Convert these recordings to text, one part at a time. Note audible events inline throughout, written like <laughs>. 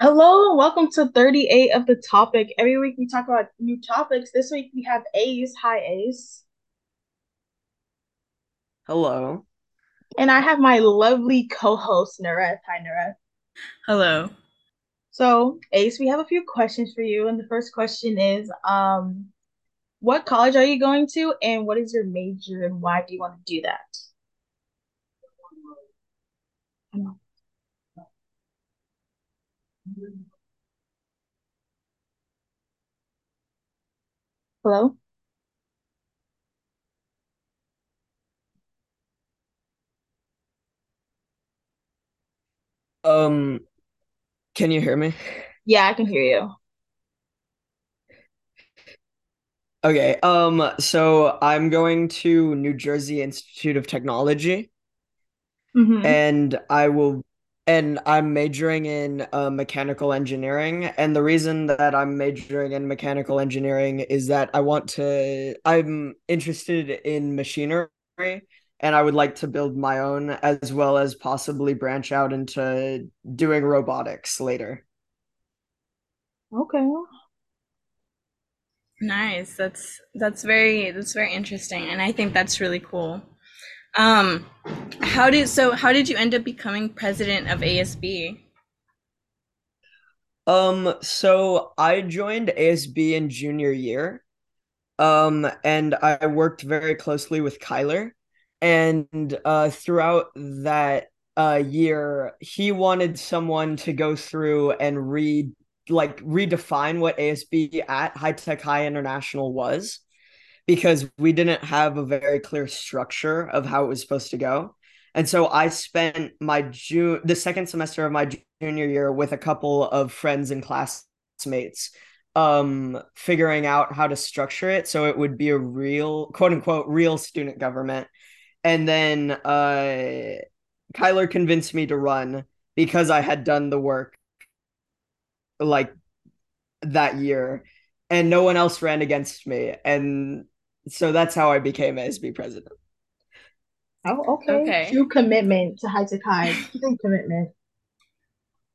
Hello, welcome to 38 of the topic. Every week we talk about new topics. This week we have Ace. Hi, Ace. Hello. And I have my lovely co-host, Nareth. Hi, Nareth. Hello. So, Ace, we have a few questions for you. And the first question is, um, what college are you going to, and what is your major, and why do you want to do that? Hello? Um, can you hear me? Yeah, I can hear you. Okay. Um, so I'm going to New Jersey Institute of Technology, Mm-hmm. and I will, and I'm majoring in uh, mechanical engineering. And the reason that I'm majoring in mechanical engineering is that I want to, I'm interested in machinery, and I would like to build my own as well as possibly branch out into doing robotics later. Okay. Nice. That's that's very that's very interesting and I think that's really cool. Um how did so how did you end up becoming president of ASB? Um, so I joined ASB in junior year. Um, and I worked very closely with Kyler. And uh throughout that uh year, he wanted someone to go through and read like redefine what ASB at High Tech High International was because we didn't have a very clear structure of how it was supposed to go. And so I spent my June the second semester of my junior year with a couple of friends and classmates um figuring out how to structure it so it would be a real quote unquote real student government. And then uh Kyler convinced me to run because I had done the work like that year and no one else ran against me and so that's how I became ASB president. Oh, okay. Okay. True commitment to High Tech High. True commitment.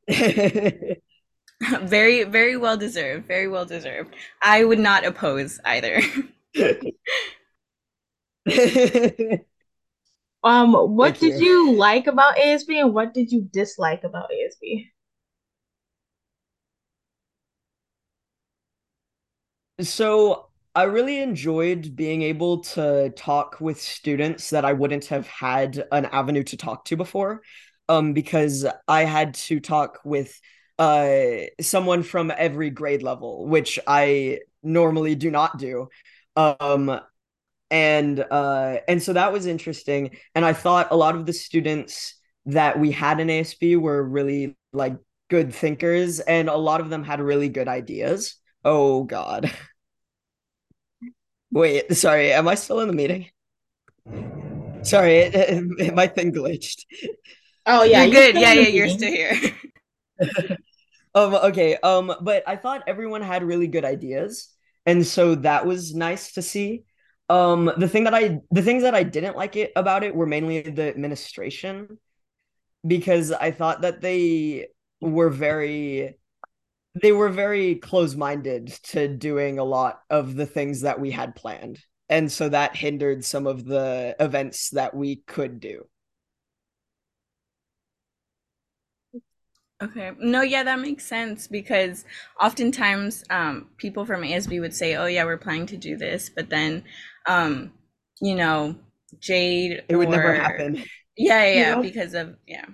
<laughs> Very very well deserved. Very well deserved. I would not oppose either. <laughs> Um, what did you. you like about ASB and what did you dislike about ASB? So I really enjoyed being able to talk with students that I wouldn't have had an avenue to talk to before. Um, because I had to talk with uh someone from every grade level, which I normally do not do. Um, and uh and so that was interesting and i thought a lot of the students that we had in asb were really like good thinkers and a lot of them had really good ideas oh god <laughs> wait sorry am i still in the meeting sorry it, <laughs> it, my thing glitched Oh yeah, You're you're good. still Yeah, in yeah, you're still here. <laughs> um okay um but i thought everyone had really good ideas and so that was nice to see um the thing that i the things that i didn't like it about it were mainly the administration because I thought that they were very they were very close-minded to doing a lot of the things that we had planned. And so that hindered some of the events that we could do. Okay. No, yeah, that makes sense because oftentimes um, people from ASB would say, "Oh, yeah, we're planning to do this," but then, um, you know, Jade It would never happen. yeah, yeah, yeah, Yeah. because of yeah.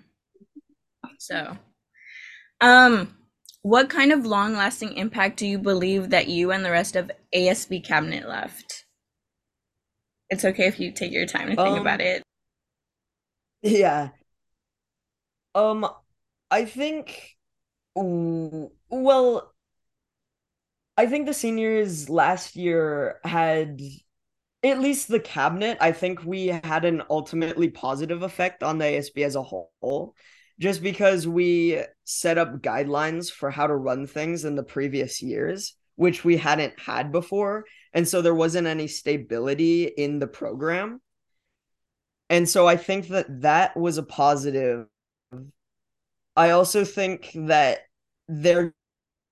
So, um, what kind of long-lasting impact do you believe that you and the rest of ASB cabinet left? It's okay if you take your time to think about Um it. yeah. Um I think well, I think the seniors last year had at least the cabinet, I think we had an ultimately positive effect on the ASB as a whole, just because we set up guidelines for how to run things in the previous years, which we hadn't had before. And so there wasn't any stability in the program. And so I think that that was a positive I also think that they're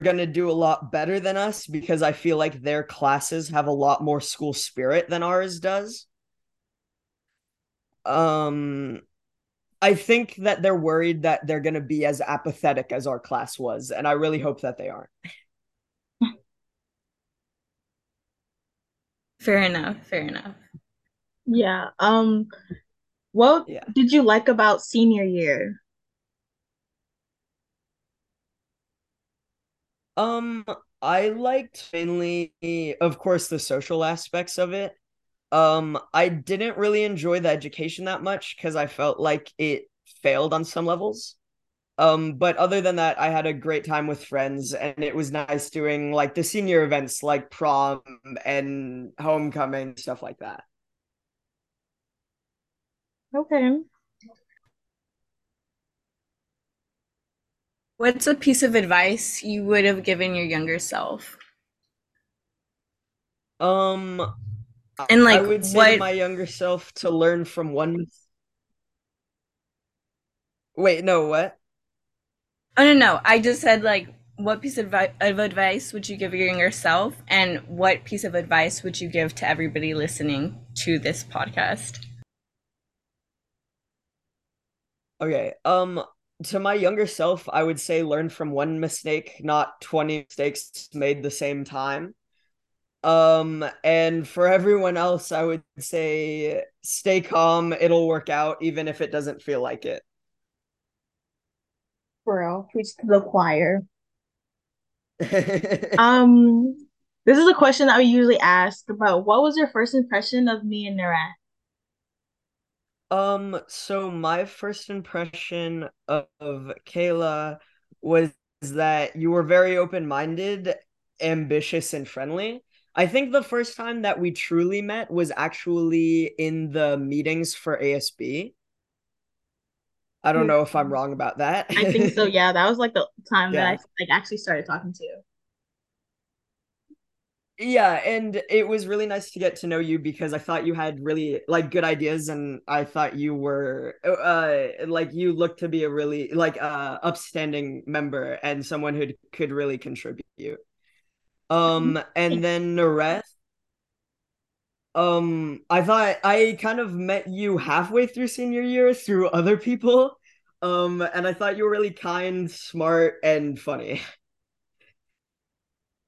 going to do a lot better than us because I feel like their classes have a lot more school spirit than ours does. Um I think that they're worried that they're going to be as apathetic as our class was and I really hope that they aren't. <laughs> Fair enough. Fair enough. Yeah. Um what Yeah. did you like about senior year? Um, I liked mainly, of course, the social aspects of it. Um, I didn't really enjoy the education that much because I felt like it failed on some levels. Um, but other than that, I had a great time with friends, and it was nice doing like the senior events like prom and homecoming, stuff like that. Okay. What's a piece of advice you would have given your younger self? Um, I And I like would say to what my younger self to learn from one. Wait, no, what? I don't know. I just said like what piece of, of advice would you give your younger self and what piece of advice would you give to everybody listening to this podcast? Okay. Um, to my younger self, I would say learn from one mistake, not 20 mistakes made the same time. Um, and for everyone else, I would say stay calm, it'll work out even if it doesn't feel like it. For real. Preach to the choir. <laughs> Um, this is a question that we usually ask about what was your first impression of me and Nareth? Um, so my first impression of, of Kayla was that you were very open-minded, ambitious, and friendly. I think the first time that we truly met was actually in the meetings for ASB. I don't know if I'm wrong about that. I think so. Yeah, that was like the time that I like actually started talking to you. Yeah, and it was really nice to get to know you because I thought you had really like good ideas and I thought you were uh like you looked to be a really like uh upstanding member and someone who could really contribute. Um and then Nareth, um I thought I kind of met you halfway through senior year through other people. Um and I thought you were really kind, smart, and funny.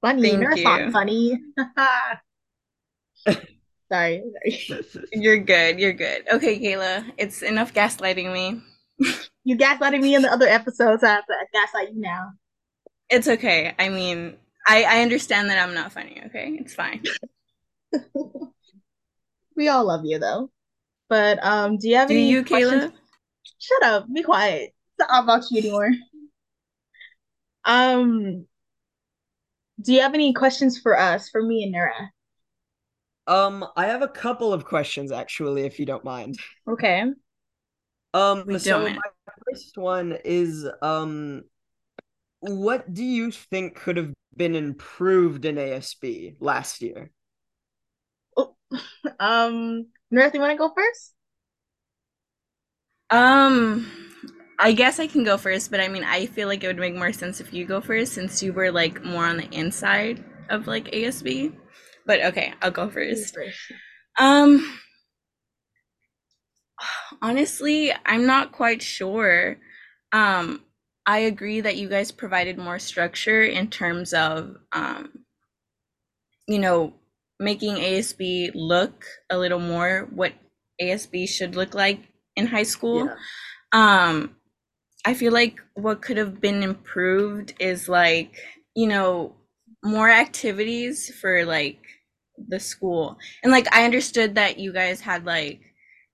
Funny, Thank Nareth's not funny. <laughs> Sorry, sorry. <laughs> You're good. You're good. Okay, Kayla, it's enough gaslighting me. You gaslighted me in the other episodes. I have to gaslight you now. It's okay. I mean, I I understand that I'm not funny, okay? It's fine. <laughs> We all love you though. But um, do you have Do any you, questions? Kayla? Shut up. Be quiet. It's not about you anymore. Um, do you have any questions for us, for me and Nara? Um I have a couple of questions actually if you don't mind. Okay. Um, We so don't. my first one is um what do you think could have been improved in ASB last year? Oh, <laughs> um, Nara, you want to go first? Um, I guess I can go first, but I mean, I feel like it would make more sense if you go first since you were like more on the inside of like ASB. But okay, I'll go first. Um, <sighs> honestly, I'm not quite sure. Um, I agree that you guys provided more structure in terms of um, you know, making ASB look a little more what ASB should look like in high school. Yeah. Um, I feel like what could have been improved is like, you know, more activities for like the school. And like I understood that you guys had like,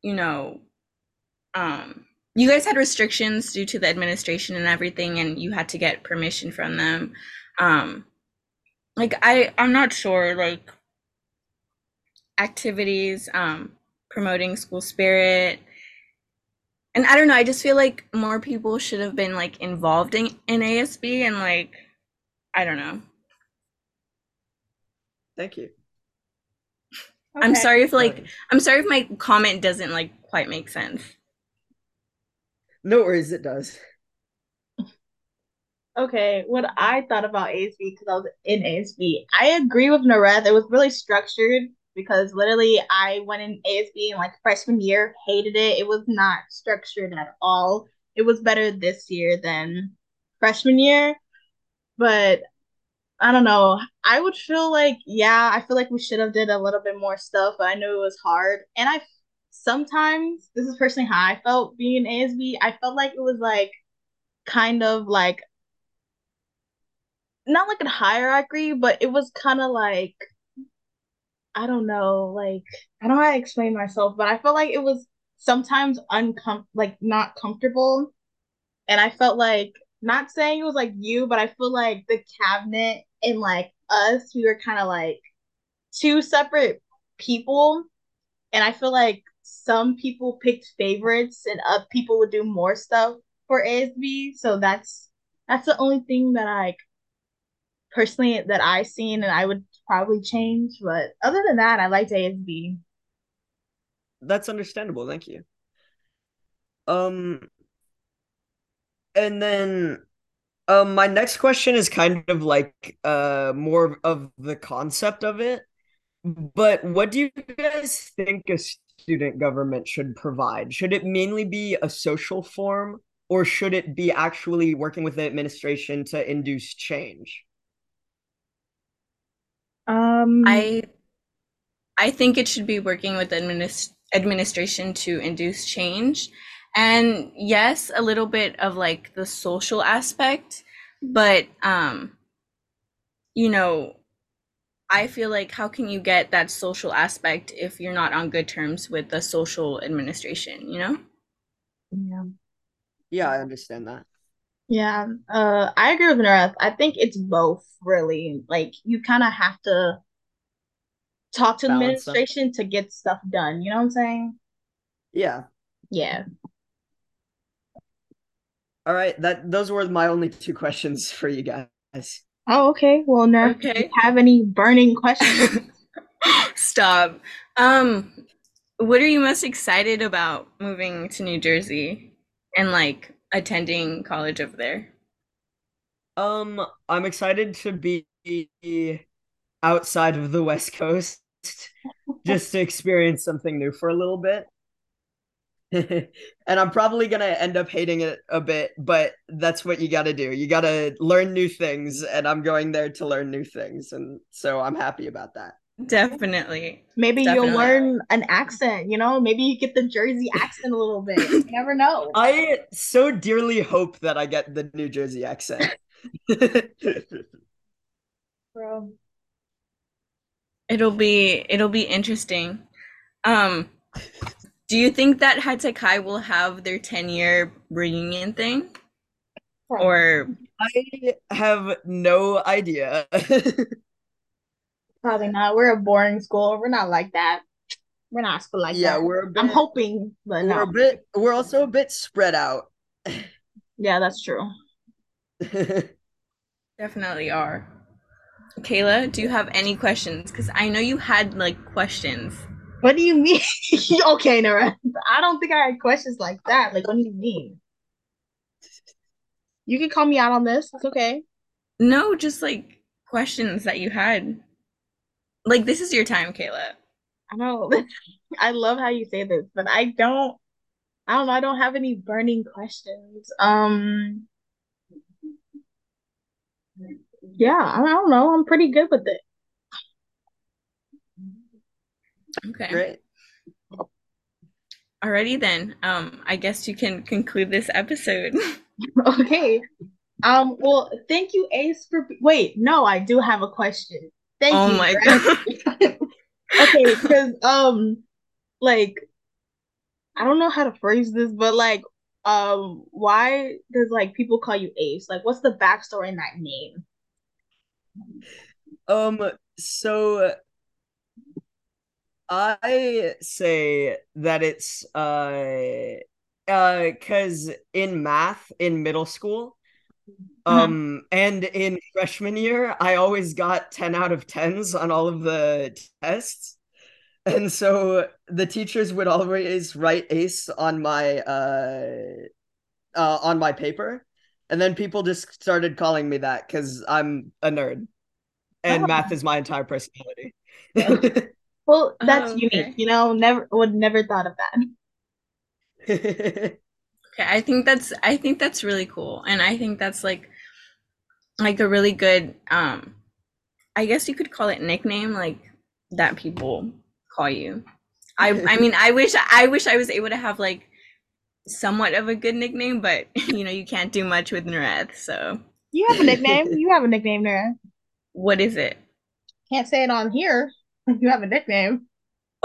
you know, um you guys had restrictions due to the administration and everything and you had to get permission from them. Um like I I'm not sure like activities um promoting school spirit and I don't know, I just feel like more people should have been like involved in, in ASB and like I don't know. Thank you. I'm sorry if like Sorry. I'm sorry if my comment doesn't like quite make sense. No worries, it does. Okay, what I thought about ASB because I was in ASB, I agree with Nareth. It was really structured because literally I went in ASB in like freshman year, hated it. It was not structured at all. It was better this year than freshman year, but I don't know. I would feel like yeah, I feel like we should have did a little bit more stuff, but I knew it was hard. And I sometimes this is personally how I felt being in ASB. I felt like it was like kind of like not like a hierarchy, but it was kind of like I don't know, like I don't know how to explain myself, but I felt like it was sometimes uncom like not comfortable. And I felt like not saying it was like you, but I feel like the cabinet and like us, we were kind of like two separate people. And I feel like some people picked favorites and other people would do more stuff for ASB. So that's that's the only thing that I personally that I seen and I would probably change. But other than that, I liked ASB. That's understandable. Thank you. Um, and then, um, my next question is kind of like uh more of the concept of it. But what do you guys think a student government should provide? Should it mainly be a social form, or should it be actually working with the administration to induce change? Um, I I think it should be working with the administ- administration to induce change. And yes, a little bit of like the social aspect, but um you know, I feel like how can you get that social aspect if you're not on good terms with the social administration, you know? yeah. Yeah, I understand that. Yeah, uh, I agree with Nareth. I think it's both, really. Like, you kind of have to talk to the Balance them. administration to get stuff done. You know what I'm saying? Yeah. Yeah. All right. That those were my only two questions for you guys. Oh, okay. Well, Nareth, do you have any burning questions? <laughs> Stop. Um, what are you most excited about moving to New Jersey and like attending college over there? Um, I'm excited to be outside of the West Coast just to experience something new for a little bit. <laughs> And I'm probably gonna end up hating it a bit, but that's what you gotta do. You gotta learn new things, and I'm going there to learn new things, and so I'm happy about that. Definitely. Maybe you'll learn an accent, you know? Maybe you get the Jersey accent a little bit. You never know. <laughs> I so dearly hope that I get the New Jersey accent. <laughs> Bro. It'll be it'll be interesting. Um, do you think that Hatsakai will have their 10 year reunion thing? Or I have no idea. <laughs> Probably not. We're a boring school. We're not like that. We're not a school like yeah, that. Yeah, we're a bit, I'm hoping, but we're no. a bit we're also a bit spread out. Yeah, that's true. <laughs> definitely are. Kayla, do you have any questions? Because I know you had like questions. What do you mean? <laughs> okay, Nara. I don't think I had questions like that. Like, what do you mean? You can call me out on this. It's okay. No, just like questions that you had. Like this is your time, Kayla. I know. <laughs> I love how you say this, but I don't. I don't know. I don't have any burning questions. Um. Yeah, I don't know. I'm pretty good with it. Okay. Great. Alrighty then. Um, I guess you can conclude this episode. <laughs> Okay. Um. Well, thank you, Ace, for. Wait, no, I do have a question. Thank oh you. my god. <laughs> okay, because um, like, I don't know how to phrase this, but like, um, why does like people call you Ace? Like, what's the backstory in that name? Um, so I say that it's uh uh because in math in middle school, Uh-huh. um, and in freshman year, I always got 10 out of 10s on all of the tests. And so the teachers would always write ace on my uh uh on my paper. And then people just started calling me that because I'm a nerd. And Oh. math is my entire personality. <laughs> Well, that's Oh, okay. unique. You know, never would never thought of that. <laughs> <laughs> Okay, I think that's I think that's really cool. And I think that's like like a really good um I guess you could call it nickname like that people call you. I I <laughs> mean I wish I wish I was able to have like somewhat of a good nickname, but you know, you can't do much with Nareth, so You have a nickname. you have a nickname there. what is it? Can't say it on here. <laughs> You have a nickname. <laughs>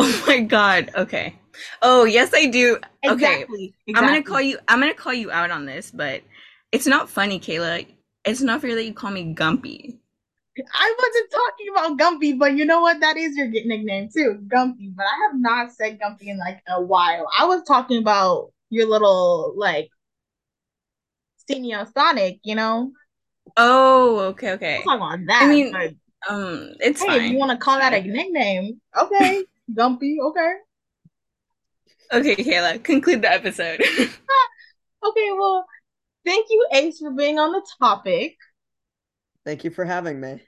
Oh my god, okay. Oh yes I do. Okay. Exactly. I'm gonna call you I'm gonna call you out on this, but it's not funny, Kayla. It's not fair that you call me Gumpy. I wasn't talking about Gumpy, but you know what? That is your nickname too, Gumpy. But I have not said Gumpy in like a while. I was talking about your little like Senior Sonic, you know? Oh, okay, okay. I'm talking about that. I mean, but, Um, it's hey, fine. if you want to call that a nickname, okay, <laughs> Gumpy, okay. Okay, Kayla, conclude the episode. <laughs> Okay, well, thank you, Ace, for being on the topic, Thank you for having me.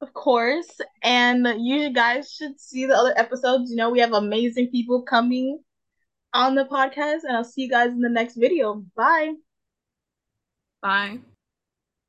of course. And you guys should see the other episodes. You know, we have amazing people coming on the podcast, and I'll see you guys in the next video. Bye. Bye.